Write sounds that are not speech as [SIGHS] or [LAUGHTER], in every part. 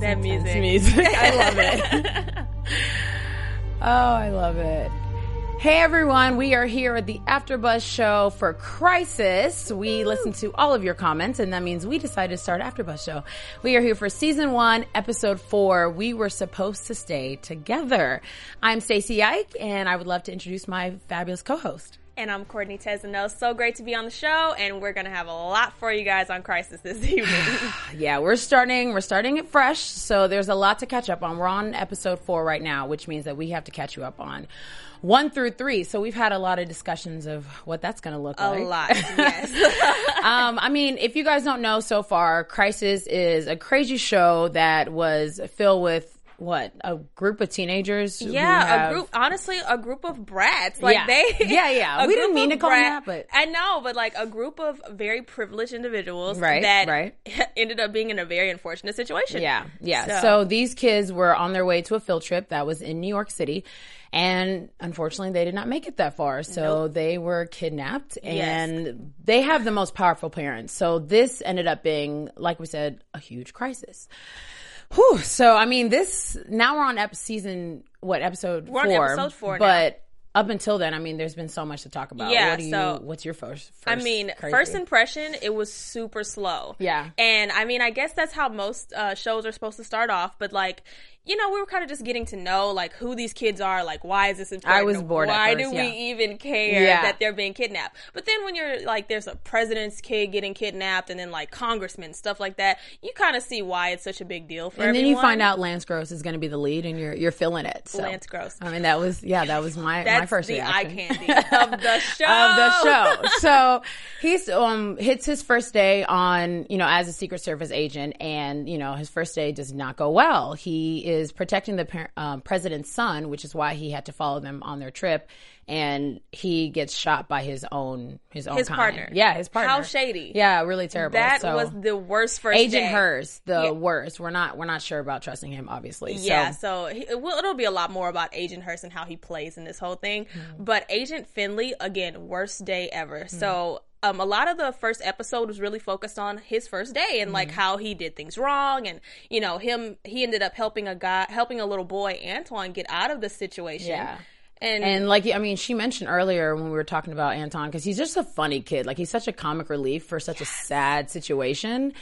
That music. music. I love it. [LAUGHS] oh, I love it. Hey everyone, we are here at the AfterBuzz show for Crisis. We listen to all of your comments, and that means we decided to start AfterBuzz show. We are here for season one, episode four. We were supposed to stay together. I'm Stacey Ike, and I would love to introduce my fabulous co-host. And I'm Courtney Tesano. So great to be on the show, and we're gonna have a lot for you guys on Crisis this [LAUGHS] evening. [SIGHS] Yeah, we're starting. We're starting it fresh, so there's a lot to catch up on. We're on episode four right now, which means that we have to catch you up on one through three. So we've had a lot of discussions of what that's going to look a like. A lot, yes. [LAUGHS] [LAUGHS] um, I mean, if you guys don't know so far, Crisis is a crazy show that was filled with what a group of teenagers. yeah, have- a group. Honestly, a group of brats. Like Yeah. they. [LAUGHS] Yeah, yeah. We didn't mean to call them brat- that, but- I know, but like a group of very privileged individuals Right, that right. [LAUGHS] ended up being in a very unfortunate situation. Yeah, yeah. So. So- these kids were on their way to a field trip that was in New York City. And unfortunately, they did not make it that far. So they were kidnapped and they have the most powerful parents. So this ended up being, like we said, a huge crisis. Whew. So, I mean, this, now we're on ep- season, what, episode We're on four. episode four now. But up until then, I mean, there's been so much to talk about. Yeah, What do you, so- what's your first, first I mean, crazy? first impression, it was super slow. Yeah. And I mean, I guess that's how most uh, shows are supposed to start off. But like, you know, we were kind of just getting to know like who these kids are. Like, why is this important? I was bored Why first, do yeah. we even care Yeah. that they're being kidnapped? But then when you're like, there's a president's kid getting kidnapped, and then like congressmen stuff like that, you kind of see why it's such a big deal for and then you find out Lance Gross is going to be the lead, and you're you're feeling it. So. Lance Gross. I mean, that was yeah, that was my my first the eye candy of the show. [LAUGHS] of the show. [LAUGHS] So he's um hits his first day on you know as a Secret Service agent, and you know his first day does not go well. He is protecting the par- um, president's son, which is why he had to follow them on their trip, and he gets shot by his own his own His kind. partner. Yeah, his partner. How shady. Yeah, really terrible. That So- was the worst first Agent day. Hers, the Yeah. worst. We're not we're not sure about trusting him, obviously. Yeah, So, so he, well, it'll be a lot more about Agent Hurst and how he plays in this whole thing. Mm-hmm. But Agent Finley, again, worst day ever. Mm-hmm. So um, a lot of the first episode was really focused on his first day and Mm-hmm. like how he did things wrong, and you know him. He ended up helping a guy, helping a little boy Antoine get out of the situation. Yeah. And, And like I mean, she mentioned earlier when we were talking about Anton because he's just a funny kid. Like he's such a comic relief for such a sad situation.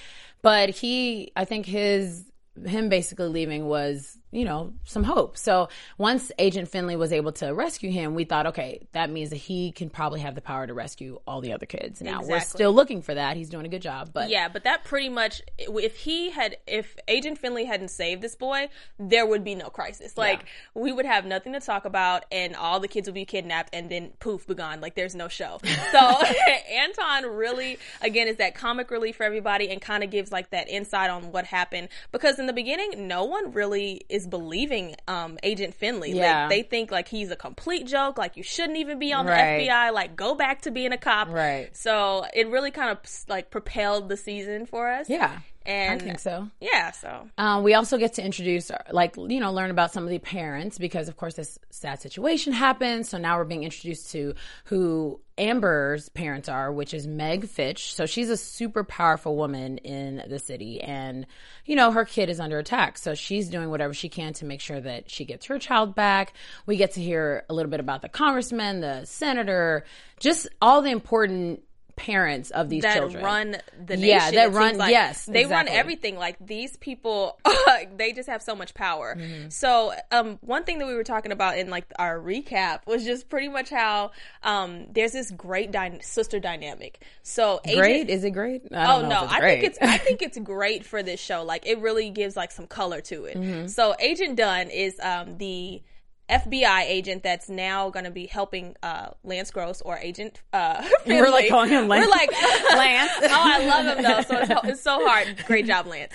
But he, I think his him basically leaving was you know some hope. So once Agent Finley was able to rescue him, we thought, okay, that means that he can probably have the power to rescue all the other kids. Now we're still looking for that. He's doing a good job, but Yeah, but that pretty much if he had if Agent Finley hadn't saved this boy, there would be no crisis. Like we would have nothing to talk about and all the kids would be kidnapped and then poof be gone. Like there's no show. [LAUGHS] So [LAUGHS] Anton really again is that comic relief for everybody and kind of gives like that insight on what happened because in the beginning no one really is believing um Agent Finley. Yeah. Like they think like he's a complete joke, like you shouldn't even be on the FBI, like go back to being a cop. Right. So it really kind of like propelled the season for us. yeah, And I think so. Yeah, so Um, we also get to introduce, like, you know, learn about some of the parents because, of course, this sad situation happened. So now we're being introduced to who Amber's parents are, which is Meg Fitch. So she's a super powerful woman in the city. And, you know, her kid is under attack. So she's doing whatever she can to make sure that she gets her child back. We get to hear a little bit about the congressman, the senator, just all the important parents of these children that children. run the nation. Yeah, that run- like. yes, they exactly. run everything. Like these people, [LAUGHS] they just have so much power. Mm-hmm. So, um, one thing that we were talking about in like our recap was just pretty much how um, there's this great dy- sister dynamic. So, Agent- Great? Is it great? I Oh no, I great. think it's I think [LAUGHS] it's great for this show. Like it really gives like some color to it. Mm-hmm. So Agent Dunn is um the FBI agent that's now going to be helping uh, Lance Gross or Agent uh, Finley. [LAUGHS] We're like calling him Lance. We're like [LAUGHS] [LAUGHS] Lance. oh, I love him though. So it's, it's so hard. Great job, Lance.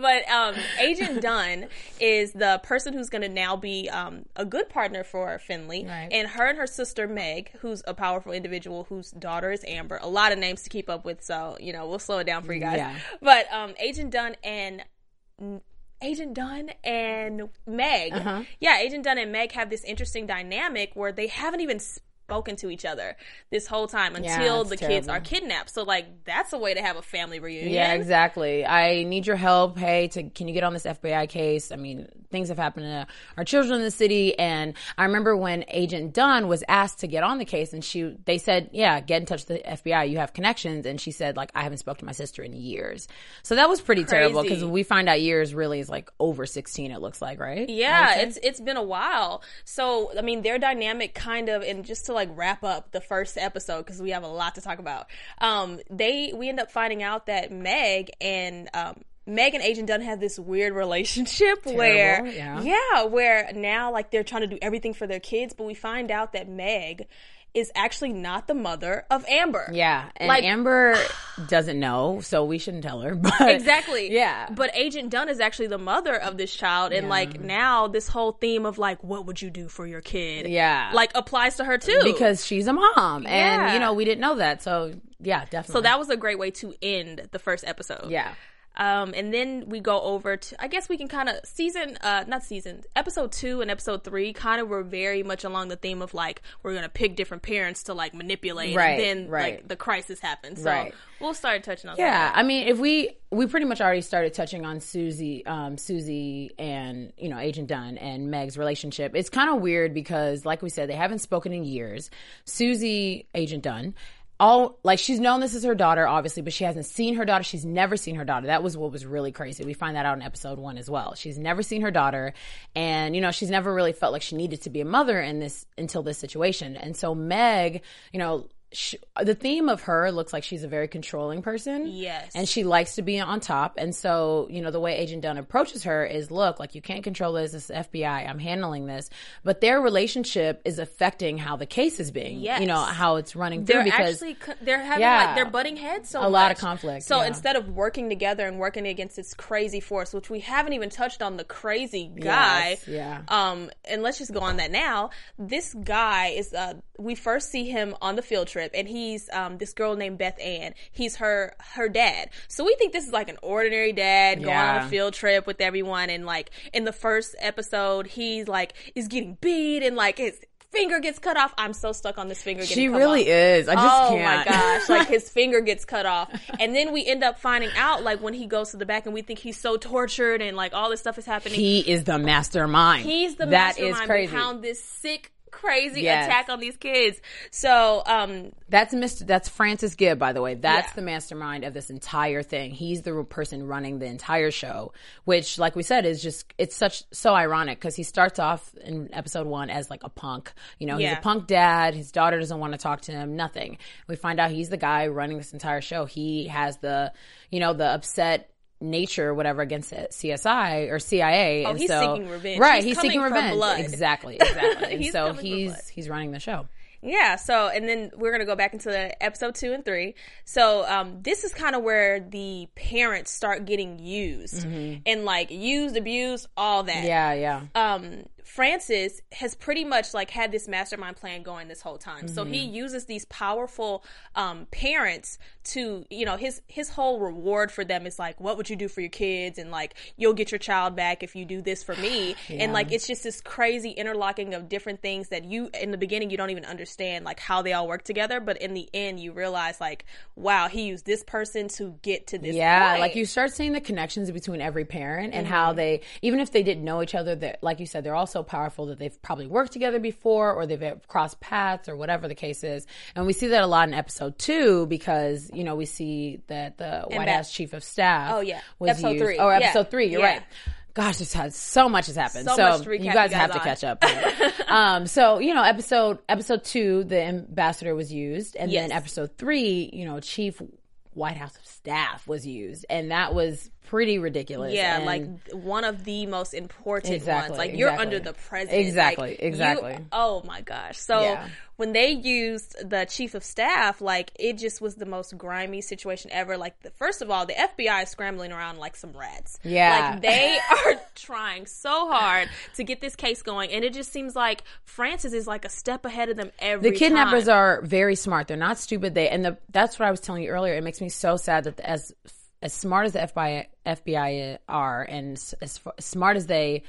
but um, Agent Dunn is the person who's going to now be um, a good partner for Finley, Right. and her and her sister Meg, who's a powerful individual whose daughter is Amber. A lot of names to keep up with, so you know we'll slow it down for you guys. Yeah. But um, Agent Dunn and Agent Dunn and Meg. Uh-huh. Yeah, Agent Dunn and Meg have this interesting dynamic where they haven't even spoken to each other this whole time until it's the kids are kidnapped. So like that's a way to have a family reunion. Yeah, exactly. I need your help. Hey, to can you get on this FBI case? I mean, things have happened to our children in the city, and I remember when Agent Dunn was asked to get on the case, and she they said, "Yeah, get in touch with the FBI. You have connections." And she said, "Like I haven't spoken to my sister in years." So that was pretty terrible because we find out years really is like over sixteen. It looks like, right? Yeah, it's it's been a while. So I mean, their dynamic kind of, and just to like wrap up the first episode because we have a lot to talk about. Um, they we end up finding out that Meg and um. Meg and Agent Dunn have this weird relationship where, yeah. where now like they're trying to do everything for their kids, but we find out that Meg is actually not the mother of Amber. Yeah, and Like- Amber [SIGHS] doesn't know, so we shouldn't tell her. [LAUGHS] But Exactly. Yeah. But Agent Dunn is actually the mother of this child. And like now this whole theme of like, what would you do for your kid? Yeah. Like applies to her too. because she's a mom, and you know we didn't know that. So yeah, definitely. so that was a great way to end the first episode. yeah. Um, and then we go over to, I guess we can kind of season, uh, not season, episode two and episode three kind of were very much along the theme of like, we're going to pick different parents to like manipulate. Right, And then right. like the crisis happens. So Right. we'll start touching on Yeah, that. I mean, if we we pretty much already started touching on Susie, um, Susie and you know Agent Dunn and Meg's relationship. It's kind of weird because, like we said, they haven't spoken in years. Susie, Agent Dunn, all like she's known this is her daughter, obviously, but she hasn't seen her daughter. She's never seen her daughter. That was what was really crazy. We find that out in episode one as well. She's never seen her daughter, and you know she's never really felt like she needed to be a mother in this until this situation. And so Meg, you know. Sh the theme of her looks like she's a very controlling person. Yes. And she likes to be on top. And so, you know, the way Agent Dunn approaches her is look, like you can't control this. This is FBI. I'm handling this. But their relationship is affecting how the case is being, Yes. you know, how it's running through they're because actually they're having Yeah. like they're butting heads so A lot of conflict, So yeah. instead of working together and working against this crazy force, which we haven't even touched on the crazy guy, Yes, yeah. Um, and let's just go on that now. This guy is uh, we first see him on the field trip, and he's um this girl named Beth Ann. He's her her dad. So we think this is like an ordinary dad going on a field trip with everyone, and like in the first episode, he's like is getting beat and like his. Finger gets cut off. I'm so stuck on this finger. Getting she really off is. I just oh can't. Oh my gosh like [LAUGHS] his finger gets cut off and then we end up finding out like when he goes to the back and we think he's so tortured and like all this stuff is happening he is the mastermind. he's the That mastermind is crazy. behind this sick crazy Yes. attack on these kids so um That's Mr. That's Francis Gibb, by the way. That's Yeah. the mastermind of this entire thing. He's the person running the entire show, which, like we said, is just it's such so ironic because he starts off in episode one as like a punk. You know, he's Yeah. a punk dad. His daughter doesn't want to talk to him. Nothing. We find out he's the guy running this entire show. He has the, you know, the upset nature or whatever against it, CSI or CIA. Oh, and he's so, seeking revenge. Right, He's he's, seeking revenge. blood. Exactly, [LAUGHS] exactly. and so he's he's running the show. Yeah, so and then we're gonna go back into the episode two and three. So um, this is kind of where the parents start getting used and like used, abused, all that. Mm-hmm. Yeah, yeah. um, Francis has pretty much like had this mastermind plan going this whole time. So he Mm-hmm. uses these powerful um, parents to, you know, his his whole reward for them is like, what would you do for your kids, and like you'll get your child back if you do this for me, [SIGHS] and like it's just this crazy interlocking of different things that you in the beginning you don't even understand like how they all work together, but in the end you realize like, wow, he used this person to get to this. Yeah, point. like you start seeing the connections between every parent and Mm-hmm. how they, even if they didn't know each other, that like you said, they're also so powerful that they've probably worked together before or they've crossed paths or whatever the case is. And we see that a lot in episode two because, you know, we see that the White that- House chief of staff. Oh, yeah. Was Episode used- three. Oh, Yeah. episode three. You're Yeah. right. Gosh, this has so much has happened. So So, much to recap you guys guys have to catch up. [LAUGHS] um, so you know, episode episode two, the ambassador was used, and then episode three, you know, chief White House of staff was used, and that was pretty ridiculous. Yeah, And- like one of the most important Exactly, ones. Like you're exactly. under the president. Exactly, Like, you- exactly. oh my gosh. So Yeah. when they used the chief of staff, like it just was the most grimy situation ever. Like the, first of all, the FBI is scrambling around like some rats. Yeah. Like they [LAUGHS] are trying so hard to get this case going, and it just seems like Francis is like a step ahead of them every the kidnappers time. are very smart. They're not stupid. They and the that's what I was telling you earlier. It makes me so sad that as as smart as the FBI FBI are and as smart as they,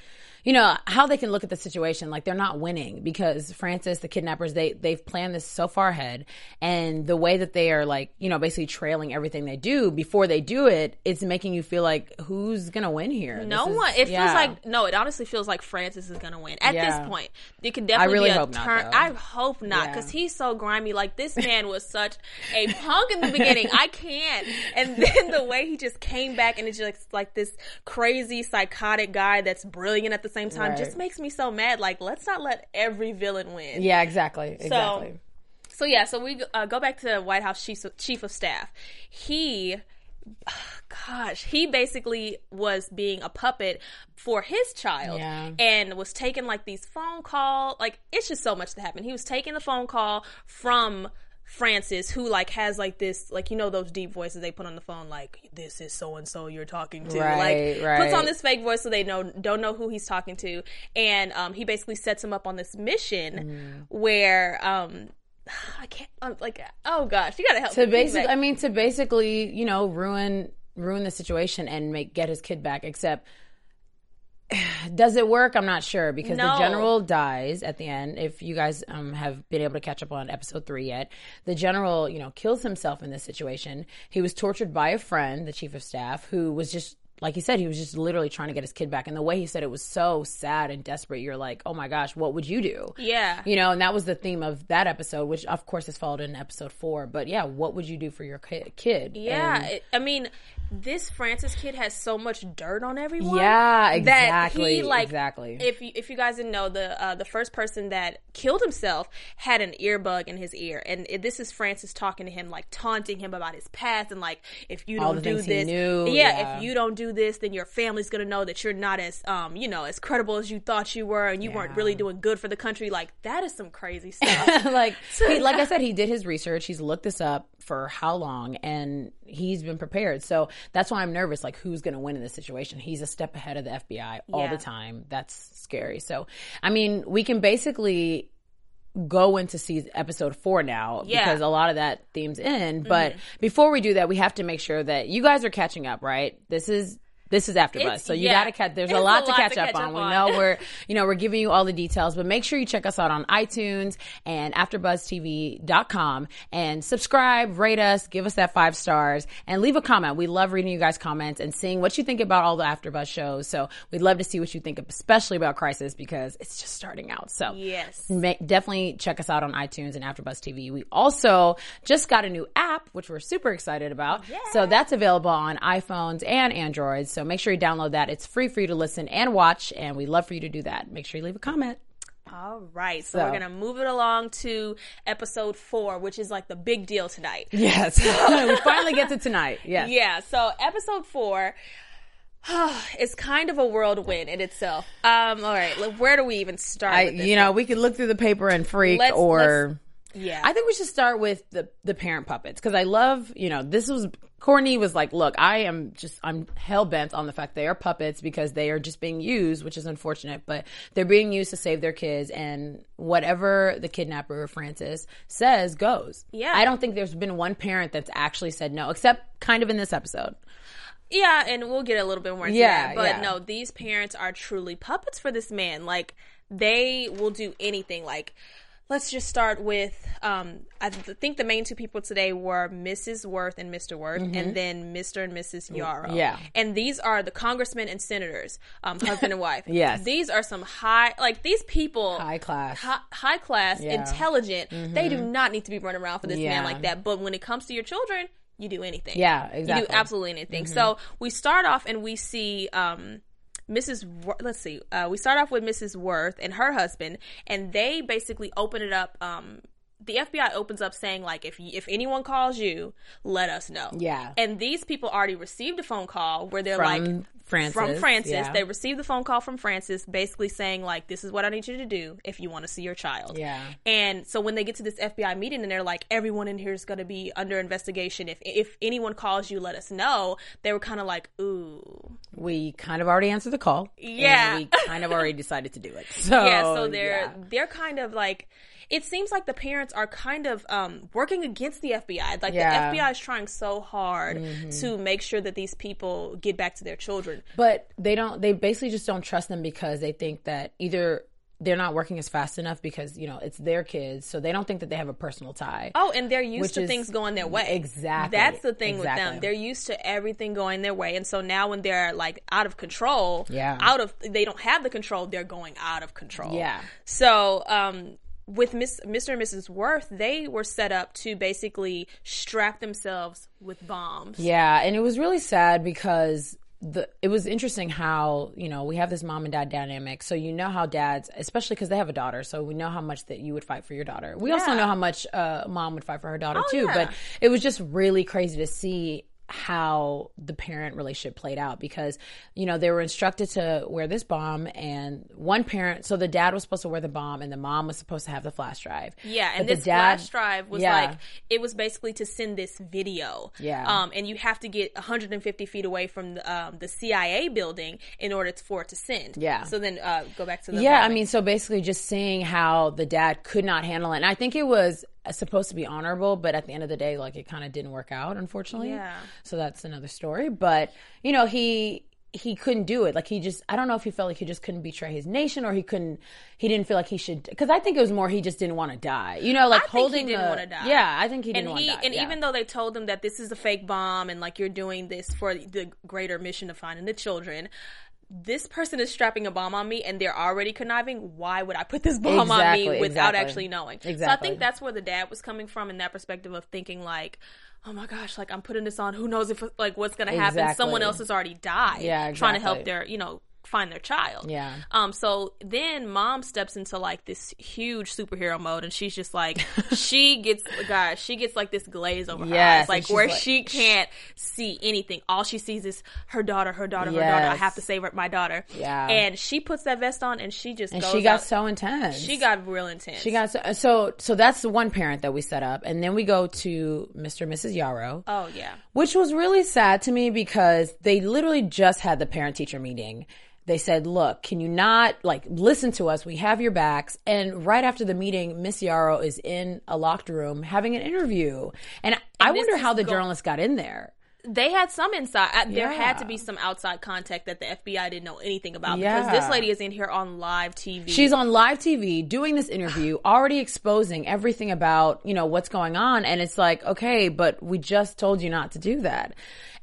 you know, how they can look at the situation like they're not winning because Francis, the kidnappers, they they've planned this so far ahead, and the way that they are like, you know, basically trailing everything they do before they do it, it's making you feel like who's gonna win here? No This is- one. It yeah. feels like no. It honestly feels like Francis is gonna win at Yeah. this point. It could definitely really be a hope not, turn. though. I hope not Yeah. because he's so grimy. Like this [LAUGHS] man was such a punk in the beginning. I can't. And then the way he just came back and it's just like this crazy psychotic guy that's brilliant at the same time Right. just makes me so mad. Like let's not let every villain win. yeah, exactly, exactly. So yeah, so we uh, go back to the White House chief of, chief of staff. He, [SIGHS] gosh, he basically was being a puppet for his child, Yeah. and was taking like these phone call. Like it's just so much to happen. He was taking the phone call from. Francis, who like has like this, like you know those deep voices they put on the phone, like this is so and so you're talking to, Right, like right. puts on this fake voice so they know don't know who he's talking to, and um, he basically sets him up on this mission Mm. where um, [SIGHS] I can't. I'm like, oh gosh, you gotta help. to basically i mean to basically you know ruin ruin the situation and make get his kid back except does it work i'm not sure because the general dies at the end if you guys um, have been able to catch up on episode three yet the general you know kills himself in this situation he was tortured by a friend the chief of staff who was just like he said, he was just literally trying to get his kid back. And the way he said it was so sad and desperate. You're like, oh my gosh, what would you do? Yeah. You know, and that was the theme of that episode, which of course is followed in episode four. But yeah, what would you do for your kid? yeah, And- I mean, this Francis kid has so much dirt on everyone. Yeah, That exactly, he like exactly. If you, if you guys didn't know, the uh, the first person that killed himself had an earbug in his ear, and it, this is Francis talking to him, like taunting him about his past, and like if you All don't do this, yeah, yeah. if you don't do this, then your family's gonna know that you're not as um you know as credible as you thought you were, and you weren't really doing good for the country. Like that is some crazy [LAUGHS] stuff. like he, like I [LAUGHS] said, he did his research. He's looked this up for how long, and he's been prepared. So that's why I'm nervous. Like, who's going to win in this situation? He's a step ahead of the FBI all Yeah. the time. That's scary. So, I mean, we can basically go into season episode four now Yeah. because a lot of that themes in. But mm-hmm. before we do that, we have to make sure that you guys are catching up. Right? This is. This is AfterBuzz, It's- so you yeah. got to catch. There's a a lot to catch to up catch on. up We know [LAUGHS] we're, you know, we're giving you all the details, but make sure you check us out on iTunes and AfterBuzzTV.com and subscribe, rate us, give us that five stars, and leave a comment. We love reading you guys' comments and seeing what you think about all the AfterBuzz shows. So we'd love to see what you think, especially about Crisis, because it's just starting out. So yes. Ma- definitely check us out on iTunes and AfterBuzz TV. We also just got a new app, which we're super excited about. So that's available on iPhones and Androids. So make sure you download that. It's free for you to listen and watch, and we love for you to do that. Make sure you leave a comment. All right, so, So- we're gonna move it along to episode four, which is like the big deal tonight. [LAUGHS] Yes, [LAUGHS] we finally get to tonight. Yes. Yeah, so episode four [SIGHS] is kind of a whirlwind in itself. Um, all right, where do we even start? I, with this you know, we could look through the paper and freak, Let's- or Yeah. I think we should start with the the parent puppets because I love, you know, this was Courtney was like, look, I am just I'm hell bent on the fact they are puppets because they are just being used, which is unfortunate, but they're being used to save their kids, and whatever the kidnapper Francis says goes. Yeah. I don't think there's been one parent that's actually said no, except kind of in this episode. Yeah, and we'll get a little bit more into Yeah, that. But yeah. no, these parents are truly puppets for this man. Like they will do anything. Like let's just start with um, I th- think the main two people today were Mrs. Worth and Mr. Worth, and then Mr. and Mrs. Yarrow. Mm-hmm. Yeah. and these are the congressmen and senators, um, husband and wife. [LAUGHS] Yes. these are some high, like these people, High class. hi- high class, Yeah. Mm-hmm. intelligent. They do not need to be running around for this Yeah. man like that. But when it comes to your children, you do anything. Yeah, You do absolutely anything. So we start off and we see um, Mrs. Let's see. Uh, we start off with Mrs. Worth and her husband, and they basically open it up. Um, the FBI opens up saying like, if if anyone calls you, let us know. Yeah. And these people already received a phone call where they're From like. Francis, From Francis, yeah. they received the phone call from Francis, basically saying like, "This is what I need you to do if you want to see your child." Yeah. And so when they get to this FBI meeting and they're like, everyone in here is going to be under investigation. If if anyone calls you, let us know. They were kind of like, ooh, we kind of already answered the call. and Yeah. we kind of already [LAUGHS] decided to do it. So yeah. So they're yeah. they're kind of like. It seems like the parents are kind of um, working against the FBI. Like Yeah. Mm-hmm. the FBI is trying so hard to make sure that these people get back to their children. But they don't. They basically just don't trust them because they think that either they're not working as fast enough because you know it's their kids, so they don't think that they have a personal tie. Oh, and they're used to is- things going their way. Exactly. That's the thing with them. They're used to everything going their way. And so now when they're like out of control, Yeah. out of they don't have the control, they're going out of control. Yeah. So, um with Miss, Mr. and Mrs. Worth, they were set up to basically strap themselves with bombs. Yeah, and it was really sad because the it was interesting how you know we have this mom and dad dynamic. So you know how dads, especially because they have a daughter, so we know how much that you would fight for your daughter. We also know how much uh, mom would fight for her daughter Oh, too. yeah. But it was just really crazy to see how the parent relationship played out because you know they were instructed to wear this bomb and one parent so the dad was supposed to wear the bomb and the mom was supposed to have the flash drive Yeah, and But the this dad- flash drive was Yeah. like it was basically to send this video. Yeah. Um, and you have to get 150 feet away from the um, the CIA building in order for it to send. Yeah. So then uh, go back to the Yeah, I mean, so basically just seeing how the dad could not handle it. And I think it was supposed to be honorable, but at the end of the day, like it kind of didn't work out, unfortunately. Yeah. So that's another story. But, you know, he he couldn't do it. Like he just I don't know if he felt like he just couldn't betray his nation or he couldn't he didn't feel like he should because I think it was more he just didn't want to die. You know, like I think he holding didn't wanna die. Yeah, I think he didn't want he to die. and yeah. even though they told him that this is a fake bomb and like you're doing this for the greater mission of finding the children this person is strapping a bomb on me and they're already conniving why would i put this bomb on me without exactly. actually knowing? So i think that's where the dad was coming from in that perspective of thinking like oh my gosh like i'm putting this on. Who knows if like what's gonna happen? Exactly. someone else has already died Yeah, trying to help their you know find their child Yeah. um so then mom steps into like this huge superhero mode and she's just like [LAUGHS] she gets guys she gets like this glaze over her eyes like where like- she can't see anything all she sees is her daughter her daughter her daughter i have to save her, my daughter Yeah. and she puts that vest on and she just and goes she got out. so intense. she got real intense She got so, so so that's the one parent that we set up, and then we go to Mr. and Mrs. Yarrow. oh yeah which was really sad to me because they literally just had the parent teacher meeting. They said, "Look, can you not like listen to us? We have your backs." And right after the meeting, Miss Yarrow is in a locked room having an interview, and, I wonder how the go- journalist got in there. they had some inside. uh, There had to be some outside contact that the FBI didn't know anything about Yeah. because this lady is in here on live TV. She's on live TV doing this interview, [SIGHS] already exposing everything about, you know, what's going on. And it's like, okay, but we just told you not to do that.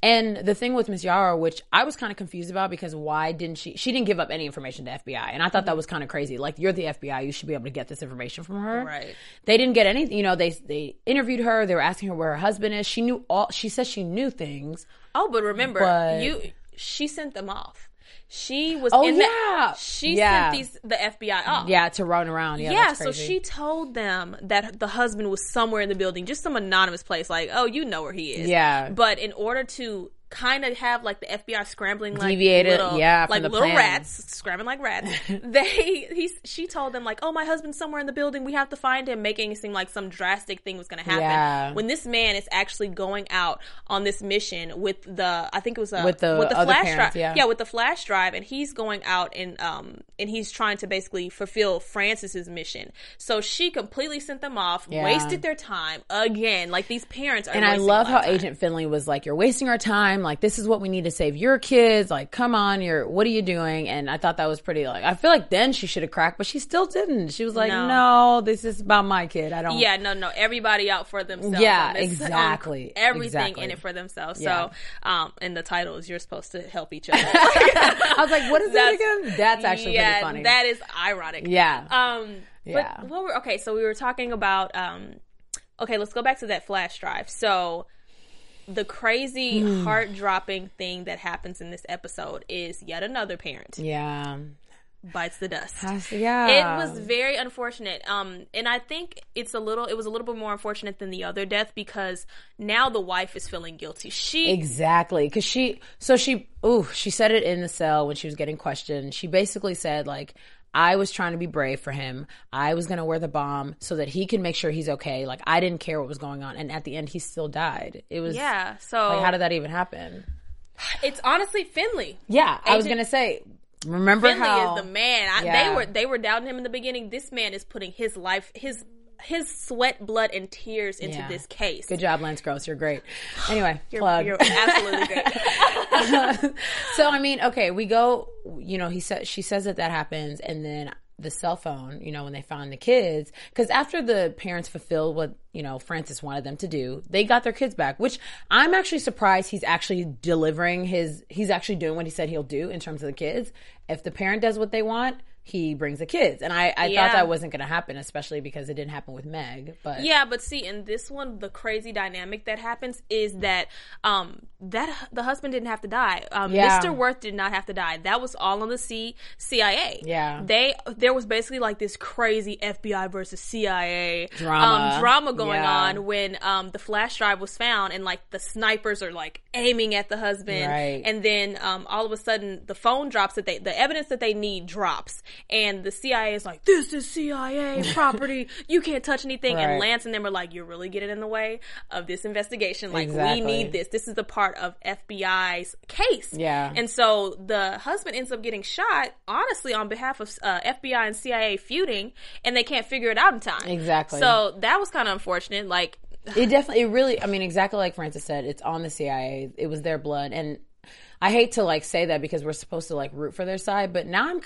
And the thing with Miss Yarrow, which I was kind of confused about because why didn't she, she didn't give up any information to FBI. And I thought that mm-hmm. was kind of crazy. Like, you're the FBI, you should be able to get this information from her. Right. They didn't get anything, you know, they, they interviewed her, they were asking her where her husband is. She knew all, she said she knew things. oh, but remember, But- you she sent them off. She was Oh, in yeah. that. She Yeah. sent these the FBI off. Yeah, to run around. Yeah, Yeah, so she told them that the husband was somewhere in the building, just some anonymous place, like, oh, you know where he is. Yeah. But in order to kind of have like the FBI scrambling like Deviated, little, yeah, like the little plan. rats scrambling like rats. [LAUGHS] they he she told them like, oh, my husband's somewhere in the building. We have to find him, making it seem like some drastic thing was going to happen. Yeah. When this man is actually going out on this mission with the, I think it was a, With the other flash parents, drive, yeah. yeah, with the flash drive, and he's going out and um and he's trying to basically fulfill Francis's mission. So she completely sent them off, Yeah. wasted their time again. Like these parents are, And I love how time. Agent Finley was like, "You're wasting our time. Time. Like, this is what we need to save your kids. Like, come on, you're, what are you doing? And I thought that was pretty, like, I feel like then she should have cracked, but she still didn't. She was like, No. no, this is about my kid. I don't. Yeah, no, no. Everybody out for themselves. Yeah, [LAUGHS] exactly, everything exactly. in it for themselves. Yeah. So, um, and the title is you're supposed to help each other. [LAUGHS] I was like, what is that That's- again? That's actually yeah, pretty funny. that is ironic. yeah. Um, Yeah. but what were okay? So we were talking about um, okay, let's go back to that flash drive. So the crazy [SIGHS] Hmm. heart dropping thing that happens in this episode is yet another parent yeah. bites the dust. Has- yeah. It was very unfortunate. Um, and I think it's a little, it was a little bit more unfortunate than the other death because now the wife is feeling guilty. She, Exactly. Cause she, so she, ooh, she said it in the cell when she was getting questioned. She basically said, like, I was trying to be brave for him. I was going to wear the bomb so that he can make sure he's okay. Like, I didn't care what was going on. And at the end, he still died. It was, yeah. So like, how did that even happen? it's honestly Finley. Yeah. I was going to say, remember Finley how. is the man. I, Yeah. They were they were doubting him in the beginning. This man is putting his life, his his sweat, blood, and tears into Yeah. this case. Good job, Lance Gross. You're great. [SIGHS] Anyway, You're, plug. you're absolutely great. [LAUGHS] so I mean, okay, we go. You know, he said she says that that happens, and then the cell phone. You know, when they found the kids, because after the parents fulfilled what you know Francis wanted them to do, they got their kids back. Which I'm actually surprised he's actually delivering his. He's actually doing what he said he'll do in terms of the kids. If the parent does what they want. He brings the kids, and I, I Yeah. thought that wasn't going to happen, especially because it didn't happen with Meg. But Yeah, but see, in this one, the crazy dynamic that happens is that um that the husband didn't have to die. Um, Yeah. Mr. Worth did not have to die. That was all on the C CIA. Yeah. they there was basically like this crazy FBI versus CIA Drama. um, drama going Yeah. on when um the flash drive was found and like the snipers are like aiming at the husband, Right. and then um all of a sudden the phone drops that they the evidence that they need drops, and the CIA is like, this is CIA [LAUGHS] property. you can't touch anything, and Right. Lance and them are like, you're really getting in the way of this investigation. Like, Exactly. we need this. This is the part of FBI's case. Yeah. And so the husband ends up getting shot, honestly, on behalf of uh, FBI and CIA feuding, and they can't figure it out in time. Exactly. So that was kind of unfortunate. Like, it [SIGHS] definitely it really i mean exactly like francis said it's on the cia it was their blood and i hate to like say that because we're supposed to like root for their side but now i'm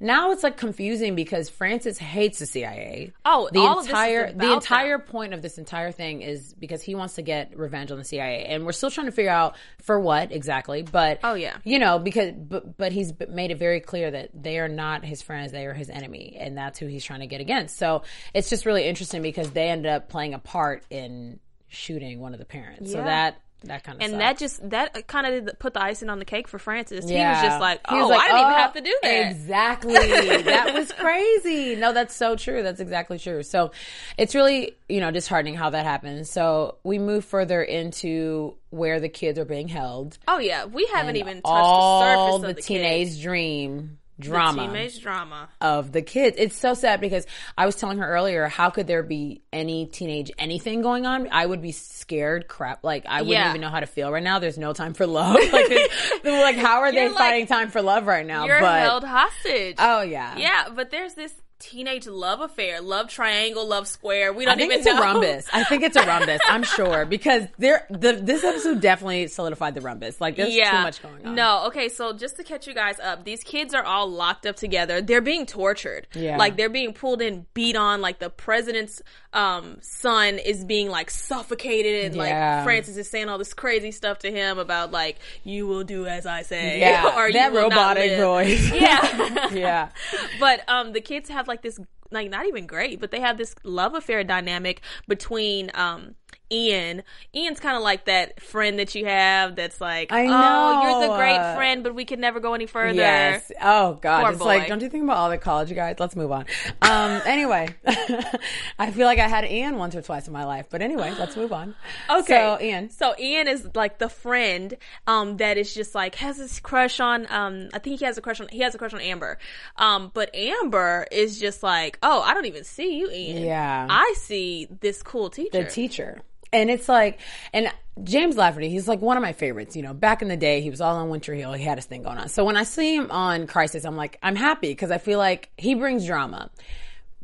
now it's like confusing because francis hates the cia Oh, the all of this is entire the entire them. point of this entire thing is because he wants to get revenge on the cia and we're still trying to figure out for what exactly but Oh, yeah. you know because but but he's made it very clear that they are not his friends they are his enemy and that's who he's trying to get against. So it's just really interesting because they end up playing a part in shooting one of the parents. So that that kind of and that just that kind of put the icing on the cake for Francis. He was just like, "Oh, like, I didn't even "Oh, have to do that." Exactly. that was crazy. No, that's so true. That's exactly true. So it's really, you know, disheartening how that happens. So we move further into where the kids are being held. Oh yeah, we haven't even touched all the surface the, of the teenage kids. dream The drama teenage drama. of the kids. It's so sad because I was telling her earlier, how could there be any teenage anything going on? I would be scared crap. Like I wouldn't Yeah. even know how to feel right now. There's no time for love. [LAUGHS] Like, like how are [LAUGHS] they You're like- finding time for love right now? You're but held hostage. oh yeah, Yeah, but there's this teenage love affair, love triangle, love square. We don't think even it's a know. rumbus. I think it's a rhombus. I'm [LAUGHS] sure because there, the this episode definitely solidified the rhombus. Like there's yeah. too much going on. No, okay, so just to catch you guys up, these kids are all locked up together. They're being tortured. Yeah. Like they're being pulled in, beat on, like the president's um son is being like suffocated and Yeah. like Francis is saying all this crazy stuff to him about like you will do as I say. yeah, [LAUGHS] or that robotic voice. [LAUGHS] Yeah. yeah. but um the kids have like this like not even great but they have this love affair dynamic between um Ian Ian's kind of like that friend that you have that's like I oh you're the great friend but we can never go any further Yes. Oh God. Poor it's like, don't you think about all the college guys? Let's move on. Um. [LAUGHS] anyway, [LAUGHS] I feel like I had Ian once or twice in my life, but anyway, let's move on. [GASPS] Okay. So Ian. So Ian is like the friend um that is just like has this crush on um I think he has a crush on he has a crush on Amber. Um but Amber is just like, "Oh, I don't even see you, Ian. Yeah. I see this cool teacher." the teacher. And it's like, and James Lafferty, he's like one of my favorites. You know, back in the day, he was all on One Tree Hill. He had his thing going on. So when I see him on Crisis, I'm like, I'm happy because I feel like he brings drama.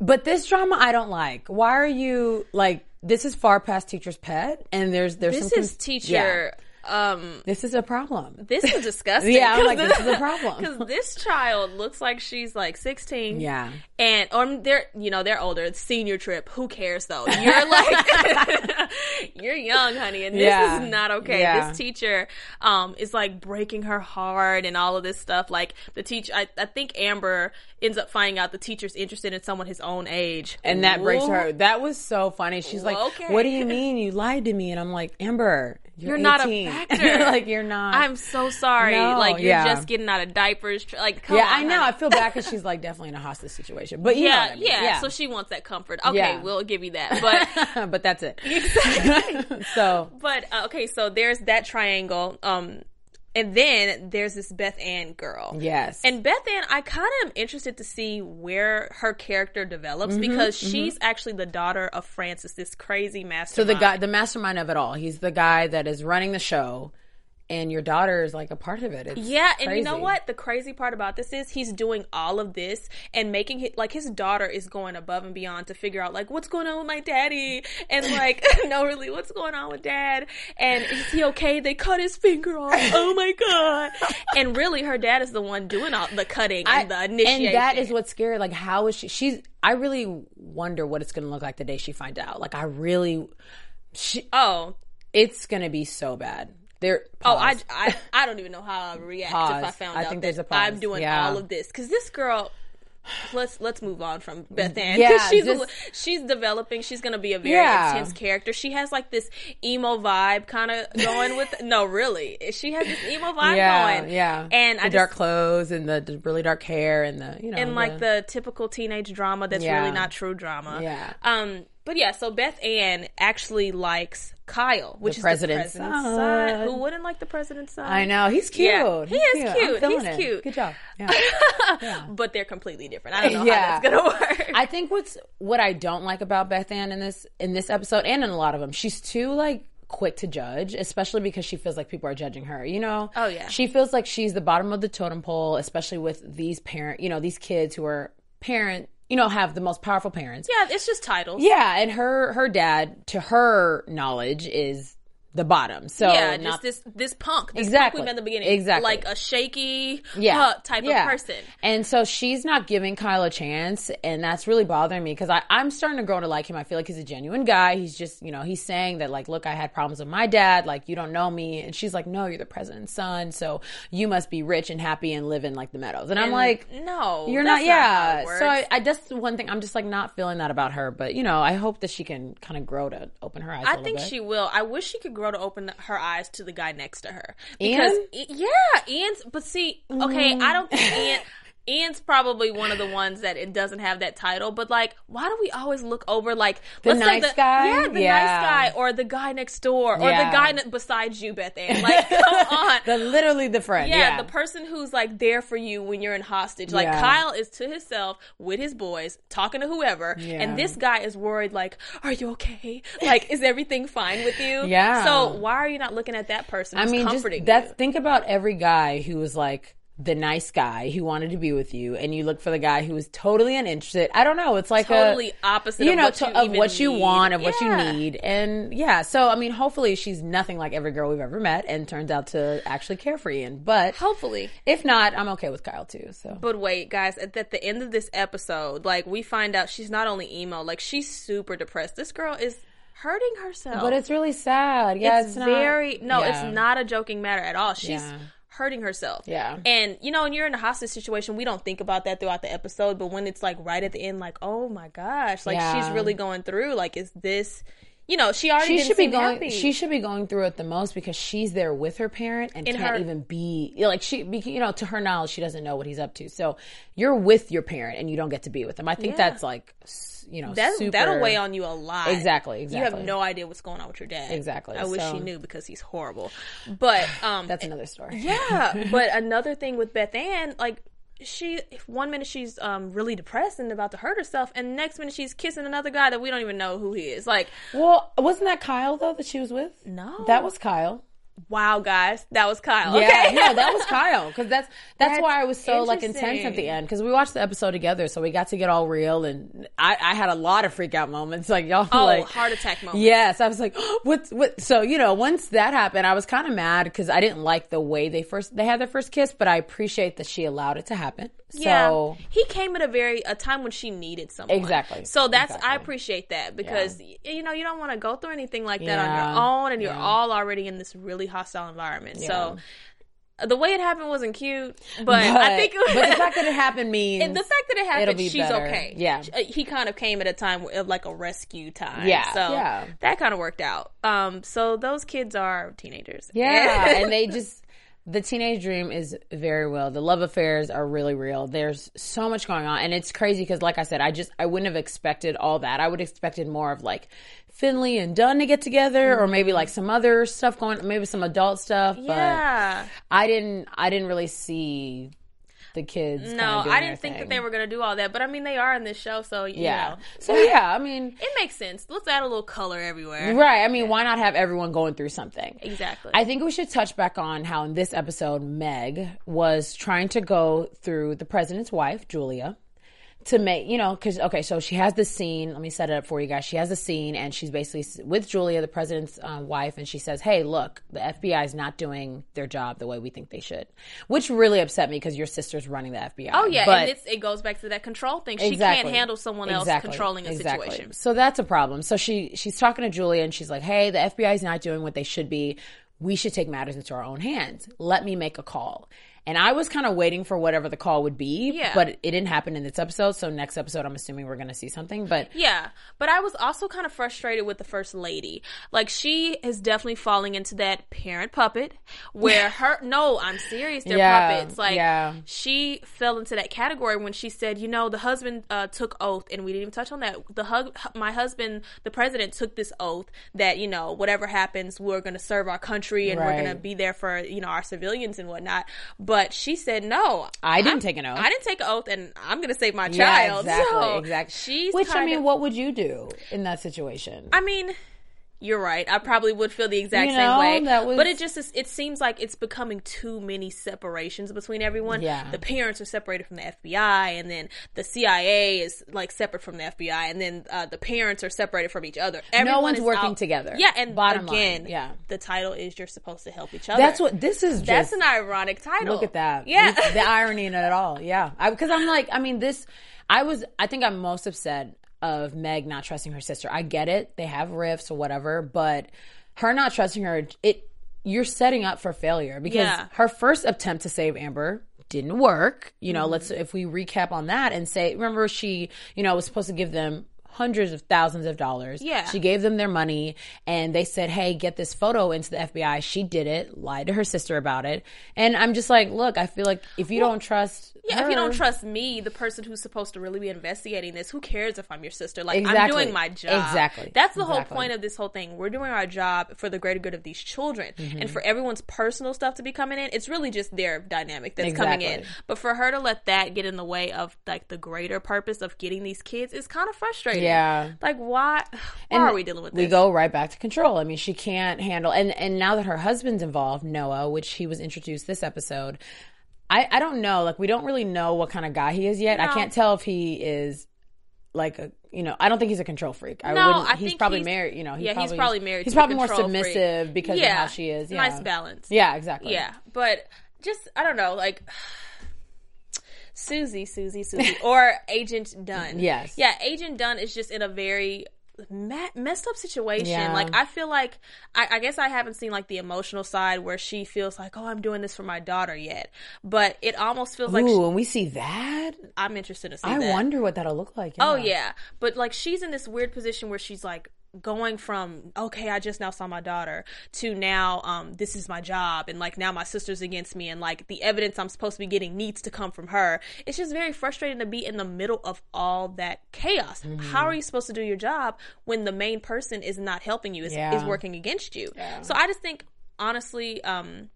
But this drama, I don't like. Why are you like? This is far past teacher's pet, and there's there's this some is teacher Yeah. Um, this is a problem. this is [LAUGHS] disgusting. Yeah, I'm like, this is a [LAUGHS] problem. Because this child looks like she's like 16. Yeah. And or they're you know they're older. It's senior trip. Who cares though? You're like [LAUGHS] you're young, honey, and this Yeah. is not okay. Yeah. This teacher um is like breaking her heart and all of this stuff. Like the teacher, I, I think Amber ends up finding out the teacher's interested in someone his own age, And that breaks her. That was so funny. She's like, Okay. "What do you mean you lied to me?" And I'm like, "Amber, you're, You're not a factor. [LAUGHS] like you're not. I'm so sorry. No, like you're yeah. just getting out of diapers. Like come yeah, on, I know. I feel bad because she's like definitely in a hostage situation. But you know Yeah, I mean. yeah, So she wants that comfort. Okay, Yeah. we'll give you that. But [LAUGHS] but that's it. exactly. [LAUGHS] So But uh, okay, so there's that triangle. Um, and then there's this Beth Ann girl. yes, And Beth Ann, I kind of am interested to see where her character develops Mm-hmm, because she's actually the daughter of Francis, this crazy so the guy, the mastermind of it all, he's the guy that is running the show, and your daughter is like a part of it. It's Yeah, and you know what? The crazy part about this is he's doing all of this and making it like his daughter is going above and beyond to figure out like what's going on with my daddy and like [LAUGHS] no, really, what's going on with dad? And is he okay? They cut his finger off. Oh my god! [LAUGHS] And really, her dad is the one doing all the cutting and the initiation. And that is what's scary. Like, how is she? She's. I really wonder what it's going to look like the day she finds out. Like, I really. She, oh. it's going to be so bad. There. Oh, I. I, I don't even know how I react if I found I out that pause. I'm doing Yeah. all of this because this girl. Let's let's move on from Beth Ann. Yeah, she's just- she's developing. She's gonna be a very Yeah. intense character. She has like this emo vibe kind of going with. [LAUGHS] no, really, she has this emo vibe yeah, going. yeah. and the I dark just clothes and the, the really dark hair and the you know and like the typical teenage drama that's really not true drama. Yeah. Um. But yeah, so Beth Ann actually likes Kyle, which The is president's the president's son. son. Who wouldn't like the president's son? I know he's cute. Yeah, he He's is I'm cute. He's it. cute. Good job. [LAUGHS] Yeah. but they're completely different. I don't know Yeah. how that's gonna work. I think what's what I don't like about Beth Ann in this in this episode and in a lot of them, she's too like quick to judge, especially because she feels like people are judging her. You know? Oh, yeah. She feels like she's the bottom of the totem pole, especially with these parent, you know, these kids who are parent, you know, have the most powerful parents. yeah, it's just titles. Yeah, and her her dad, to her knowledge, is the bottom. So Yeah, not just this this punk, this Exactly. punk we met in the beginning, Exactly. like a shaky, yeah. uh, type Yeah. of person. And so she's not giving Kyle a chance, and that's really bothering me because I'm starting to grow to like him. I feel like he's a genuine guy. He's just, you know, he's saying that like, look, I had problems with my dad. Like, you don't know me, and she's like, no, you're the president's son, so you must be rich and happy and live in like the meadows. And I'm like, no, you're that's not. Yeah. so I. I just one thing I'm just like not feeling that about her, but you know, I hope that she can kind of grow to open her eyes. a I think bit. she will. I wish she could grow to open her eyes to the guy next to her. Because I- yeah, Ian's. But see, okay, I don't think Mm. Ian. Ian's probably one of the ones that it doesn't have that title, but like, why do we always look over like The let's say nice guy? Yeah, the Yeah. nice guy, or the guy next door, or Yeah. the guy ne- besides you, Beth Ann. [LAUGHS] Like, come on. the literally the friend. Yeah, Yeah, the person who's like there for you when you're in hostage. Like. Kyle is to himself with his boys, talking to whoever, and this guy is worried. Like, are you okay? Like, is everything fine with you? Yeah. So why are you not looking at that person? I mean, just that's you? think about every guy who was like the nice guy who wanted to be with you, and you look for the guy who was totally uninterested. I don't know. It's like Totally a, opposite you of know, what to- you of what you want, of what you need, and yeah. So I mean, hopefully she's nothing like every girl we've ever met, and turns out to actually care for Ian. But Hopefully. if not, I'm okay with Kyle too. So But wait, guys, at, at the end of this episode, like we find out she's not only emo, like she's super depressed. This girl is hurting herself. but it's really sad. Yeah, it's, it's, not- very no, yeah. it's not a joking matter at all. She's Yeah. Hurting herself. Yeah. And you know, when you're in a hostage situation, we don't think about that throughout the episode, but when it's like right at the end, like, oh my gosh, like she's really going through. Like, is this you know, she already she should be going. happy. She should be going through it the most because she's there with her parent and In can't her- even be like she. be- You know, to her knowledge, she doesn't know what he's up to. So you're with your parent and you don't get to be with him. I think Yeah. that's like, s- you know, that, super, that'll weigh on you a lot. Exactly, exactly. You have no idea what's going on with your dad. Exactly, I wish so- she knew because he's horrible. But [SIGHS] um That's another story. Yeah, [LAUGHS] but another thing with Beth Ann, like she one minute she's um really depressed and about to hurt herself, and next minute she's kissing another guy that we don't even know who he is. Like, Well, wasn't that Kyle though that she was with? No. that was Kyle. Wow, guys, that was Kyle. Yeah, okay. no, that was Kyle because that's, that's That's why I was so like intense at the end because we watched the episode together, so we got to get all real, and I, I had a lot of freak out moments, [LAUGHS] like y'all, Oh, like heart attack moments Yes, I was like, [GASPS] what? What? So you know, once that happened, I was kind of mad because I didn't like the way they first they had their first kiss, but I appreciate that she allowed it to happen. Yeah, So he came at a very a time when she needed someone. Exactly. So that's I appreciate that because y you know you don't want to go through anything like that Yeah. on your own, and you're Yeah. all already in this really hostile environment. Yeah. So the way it happened wasn't cute, but, I think but the fact that it happened means and the fact that it happened, be she's better. okay. Yeah. Uh, he kind of came at a time of like a rescue time. Yeah, so yeah. that kind of worked out. Um, so those kids are teenagers. Yeah, [LAUGHS] and they just the teenage dream is very real. The love affairs are really real. There's so much going on, and it's crazy because, like I said, I just I wouldn't have expected all that. I would have expected more of like Finley and Dunn to get together, or maybe like some other stuff going, maybe some adult stuff. yeah. But I didn't. I didn't really see the kids. No, I didn't think that they were going to do all that, but I mean, they are in this show, so you Yeah. know, So yeah, I mean, it makes sense. Let's add a little color everywhere. right. I mean, why not have everyone going through something? Exactly. I think we should touch back on how in this episode Meg was trying to go through the president's wife, Julia, to make, you know, cause, okay, so she has this scene. Let me set it up for you guys. She has a scene and she's basically with Julia, the president's uh, wife, and she says, Hey, look, the FBI is not doing their job the way we think they should, which really upset me because your sister's running the FBI. oh yeah, But- and it's, it goes back to that control thing. She Exactly. can't handle someone else Exactly. controlling a Exactly. situation. So that's a problem. So she she's talking to Julia and she's like, "Hey, the FBI is not doing what they should be. We should take matters into our own hands. Let me make a call." And I was kind of waiting for whatever the call would be, Yeah. but it didn't happen in this episode. So next episode, I'm assuming we're going to see something. But Yeah, but I was also kind of frustrated with the first lady. Like she is definitely falling into that parent puppet where [LAUGHS] her no, I'm serious, they're Yeah, puppets. Like yeah. she fell into that category when she said, you know, the husband uh, took oath, and we didn't even touch on that. The hug, my husband, the president, took this oath that you know whatever happens, we're going to serve our country and we're going to be there for you know our civilians and whatnot. But she said no. I didn't I'm- take an oath. I didn't take an oath, and I'm going to save my yeah, child. [LAUGHS] exactly, So exactly. She's Which I kinda- mean, what would you do in that situation? I mean, you're right. I probably would feel the exact You same know, way. that was- But it just is, it seems like it's becoming too many separations between everyone. Yeah. The parents are separated from the FBI, and then the CIA is like separate from the FBI, and then uh, the parents are separated from each other. Everyone one's is working out- together. Yeah, and Bottom line, again, yeah. the title is you're supposed to help each other. That's what this is. That's an ironic title. Look at that. Yeah. The, the irony in it all. Yeah. Because I'm like, I mean, this, I was, I think I'm most upset of Meg not trusting her sister. I get it. They have rifts or whatever, but her not trusting her, it, you're setting up for failure because Yeah. her first attempt to save Amber didn't work. You Mm-hmm. know, let's, if we recap on that and say, remember she, you know, was supposed to give them hundreds of thousands of dollars. Yeah. She gave them their money and they said, Hey, get this photo into the FBI. She did it, lied to her sister about it. And I'm just like, look, I feel like if you don't trust Yeah, if you don't trust me, the person who's supposed to really be investigating this, who cares if I'm your sister? Like I'm doing my job. Exactly. That's the whole point of this whole thing. We're doing our job for the greater good of these children, Mm-hmm. and for everyone's personal stuff to be coming in. It's really just their dynamic that's coming in. But for her to let that get in the way of like the greater purpose of getting these kids is kind of frustrating. Yeah. Like why? Why are we dealing with this? we go right back to control. I mean, she can't handle and and now that her husband's involved, Noah, which he was introduced this episode, I I don't know. Like we don't really know what kind of guy he is yet. I can't tell if he is like a you know I don't think he's a control freak. I No, wouldn't. I he's probably he's- married. You know, yeah, he's probably married He's to a probably more control freak. submissive because of how she is. Yeah. Nice balance. Yeah, exactly. Yeah, but just I don't know, like Susie, Susie, [LAUGHS] Susie, or Agent Dunn. Yes. yeah, Agent Dunn is just in a very me- messed up situation. Yeah. Like I feel like I, I guess I haven't seen like the emotional side where she feels like, oh, I'm doing this for my daughter yet, but it almost feels like Ooh, she- we see that, I'm interested to see. I that. wonder what that'll look like. Oh yeah, but like she's in this weird position where she's like going from okay, I just now saw my daughter to now um this is my job and like now my sister's against me and like the evidence I'm supposed to be getting needs to come from her. It's just very frustrating to be in the middle of all that chaos. Mm-hmm. How are you supposed to do your job when the main person is not helping you is Yeah. is working against you? So I just think honestly um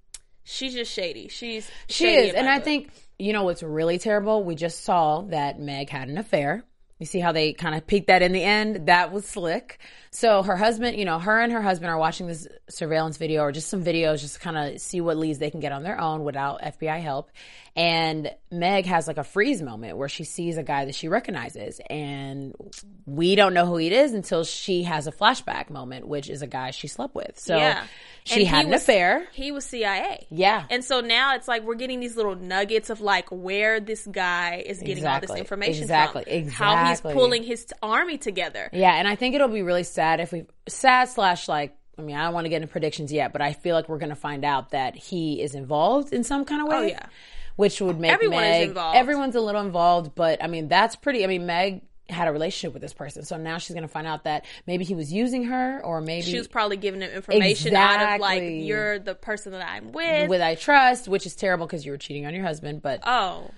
she's just shady. She's She shady is, and my I think you know what's really terrible. We just saw that Meg had an affair, You see how they kind of peeked that in the end? That was slick. So her husband, you know, her and her husband are watching this surveillance video or just some videos just to kind of see what leads they can get on their own without FBI help. And Meg has like a freeze moment where she sees a guy that she recognizes and we don't know who he is until she has a flashback moment, which is a guy she slept with. So Yeah. she And had an was- affair. He was CIA. Yeah. And so now it's like we're getting these little nuggets of like where this guy is getting all this information Exactly. from. How he's pulling his army together. Yeah, and I think it'll be really sad if we sad slash like I mean I don't want to get into predictions yet, but I feel like we're gonna find out that he is involved in some kind of oh, way. Oh, yeah. which would make Everyone is involved. everyone's a little involved, but I mean that's pretty. I mean Meg had a relationship with this person, so now she's gonna find out that maybe he was using her, or maybe She was probably giving him information out of like you're the person that I'm with. with I trust, which is terrible because you were cheating on your husband. But oh,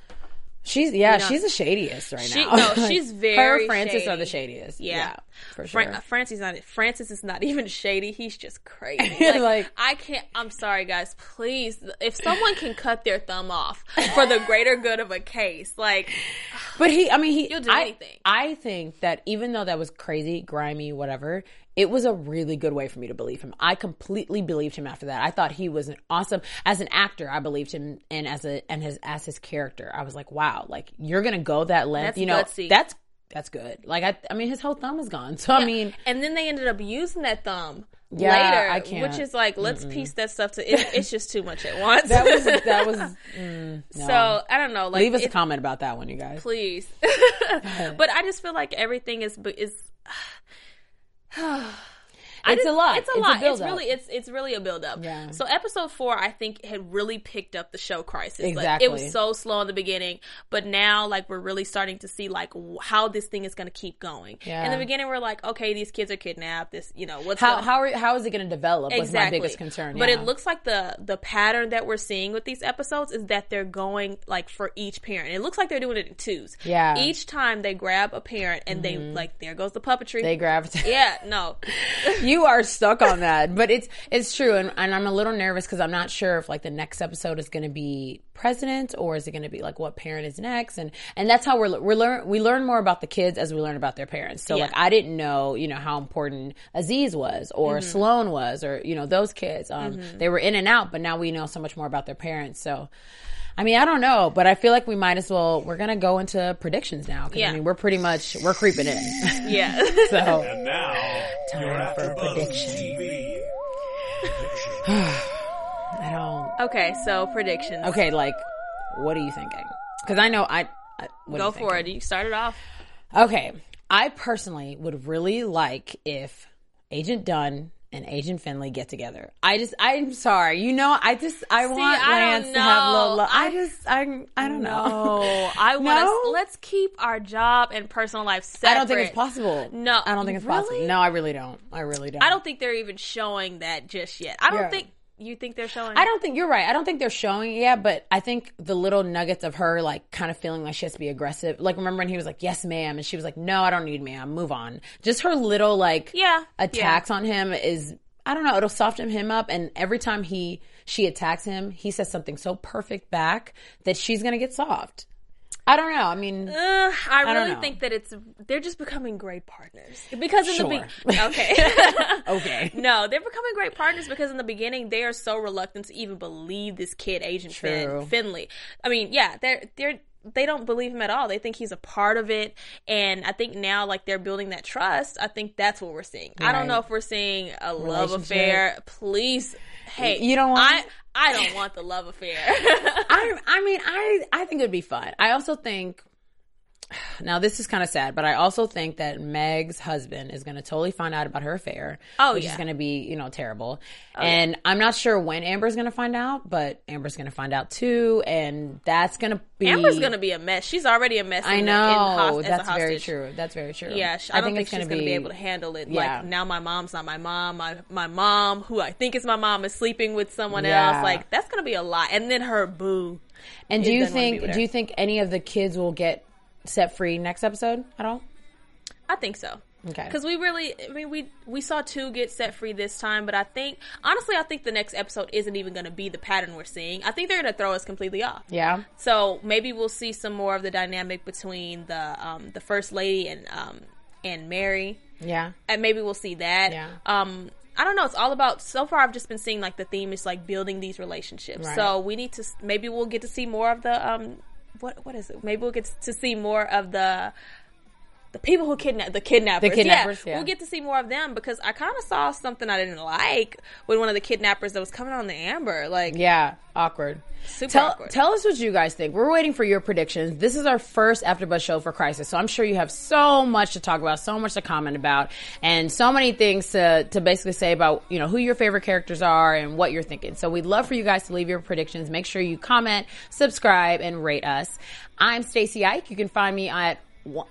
she's yeah, know, she's the shadiest right she- now. no, [LAUGHS] Like, she's her very Francis are the shadiest. Yeah. for sure. Fran- Francis not Francis is not [LAUGHS] even shady. He's just crazy. [LAUGHS] Like, Like- I can't. I'm sorry, guys. Please, if someone can cut their thumb off for the greater good of a case, like [SIGHS] But he, I mean, he. He'll do I, anything. I think that even though that was crazy, grimy, whatever, it was a really good way for me to believe him. I completely believed him after that. I thought he was an awesome as an actor. I believed him, and as a and his as his character, I was like, wow, like you're gonna go that length. That's you know, gutsy. that's that's good. Like I, I mean, his whole thumb is gone. [LAUGHS] So I mean, and then they ended up using that thumb Yeah, later, I can't. which is like let's piece that stuff to. It, it's just too much at once. that was that [LAUGHS] was. mm, no. so I don't know. Like, leave us a comment about that one, you guys. please. [LAUGHS] but I just feel like everything is is. I [SIGHS] [SIGHS] It's a lot. It's a It's a lot. it's really it's it's really a build up. Yeah. So episode four, I think, had really picked up the show Crisis. Like, Exactly. it was so slow in the beginning, but now like we're really starting to see like w- how this thing is going to keep going. Yeah. In the beginning, we're like, okay, these kids are kidnapped. This, you know, what's How going- how are, how is it going to develop? Was my exactly biggest concern. But yeah. it looks like the the pattern that we're seeing with these episodes is that they're going like for each parent. It looks like they're doing it in twos. Yeah. Mm-hmm. Each time they grab a parent and they like there goes the puppetry. they gravitate. [LAUGHS] yeah, no. [LAUGHS] you are stuck on that. But it's it's true. And, and i'm a little nervous because i'm not sure if like the next episode is going to be president or is it going to be like what parent is next. And and that's how we're we're learn we learn more about the kids as we learn about their parents. So Yeah. like i didn't know you know how important aziz was or Mm-hmm. sloan was or you know those kids. Um they were in and out but now we know so much more about their parents. So I mean, I don't know, but I feel like we might as well. We're gonna go into predictions now. 'cause, Yeah. I mean, we're pretty much we're creeping in. Yeah. [LAUGHS] so And now, Time your for AfterBuzz prediction. [SIGHS] I don't. okay, so predictions. Okay, like, what are you thinking? Because I know I. I what Go are you for it. You started off. Okay, I personally would really like if Agent Dunn and Agent Finley get together. I just, I'm sorry, you know, I just, I want I Lance to have little. know. lo- I, I- just, I, I don't know. Oh, I want to. No? Let's keep our job and personal life separate. I don't think it's possible. No, I don't think it's really? possible. No, I really don't. I really don't. I don't think they're even showing that just yet. I don't Yeah. think you think they're showing. I don't think you're right. I don't think they're showing it yet, but I think the little nuggets of her like kind of feeling like she has to be aggressive. Like remember when he was like, "Yes, ma'am," and she was like, "No, I don't need ma'am. Move on." Just her little like Yeah, attacks on him is I don't know. It'll soften him up, and every time he she attacks him, he says something so perfect back that she's gonna get soft. I don't know. I mean, Uh, I don't really know. think that it's they're just becoming great partners because in Sure. the be- [LAUGHS] okay [LAUGHS] okay. no they're becoming great partners because in the beginning they are so reluctant to even believe this kid Agent Fin- True. Finley. I mean yeah they're they're they don't believe him at all. They think he's a part of it, and I think now, like they're building that trust. I think that's what we're seeing. I don't know if we're seeing a love affair. Please, hey, You don't want I? I don't want the love affair. [LAUGHS] I, I mean, I, I think it would be fun. I also think, now this is kind of sad, but I also think that Meg's husband is going to totally find out about her affair. Oh, which yeah. is going to be, you know, terrible. Oh, and I'm not sure when Amber's going to find out, but Amber's going to find out too, and that's going to be. Amber's gonna be a mess. She's already a mess. I know in the hos- as a that's very true. That's very true. Yeah, sh- I, don't think, it's she's going to be able to handle it. Yeah. Like now, my mom's not my mom. My my mom, who I think is my mom, is sleeping with someone Yeah. else. Like that's going to be a lot. And then her boo. And do you be think? Do you think any of the kids will get set free next episode at all? I think so. Okay. Because we really, I mean, we we saw two get set free this time, but I think honestly, I think the next episode isn't even going to be the pattern we're seeing. I think they're going to throw us completely off. Yeah. So maybe we'll see some more of the dynamic between the um, the first lady and um, and Mary, Yeah. and maybe we'll see that. Yeah. Um, I don't know. It's all about. So far, I've just been seeing like the theme is like building these relationships. Right. So we need to maybe we'll get to see more of the um, what what is it? Maybe we'll get to see more of the. The people who kidnap the kidnappers, The kidnappers, yeah. we'll get to see more of them because I kind of saw something I didn't like with one of the kidnappers that was coming on the Amber, like Yeah. Awkward. super Tell, awkward. tell us what you guys think. We're waiting for your predictions. This is our first AfterBuzz show for Crisis, so I'm sure you have so much to talk about, so much to comment about, and so many things to to basically say about you know who your favorite characters are and what you're thinking. So we'd love for you guys to leave your predictions. Make sure you comment, subscribe, and rate us. I'm Stacey Ike. You can find me at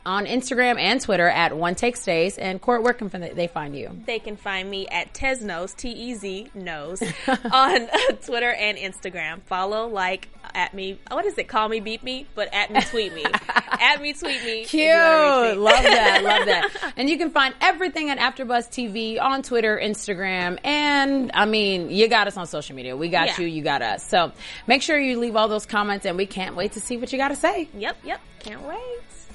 on Instagram and Twitter at One Take Stays. And Court, where can they find you? They can find me at Teznos, T E Z Nose, [LAUGHS] on uh, Twitter and Instagram. Follow, like, at me. What is it? Call me, beat me, but at me, tweet me. [LAUGHS] at me, tweet me. Cute. me. [LAUGHS] Love that. Love that. And you can find everything at AfterBuzz TV on Twitter, Instagram, and I mean, you got us on social media. We got Yeah. you. You got us. So make sure you leave all those comments, and we can't wait to see what you got to say. Yep, yep. Can't wait.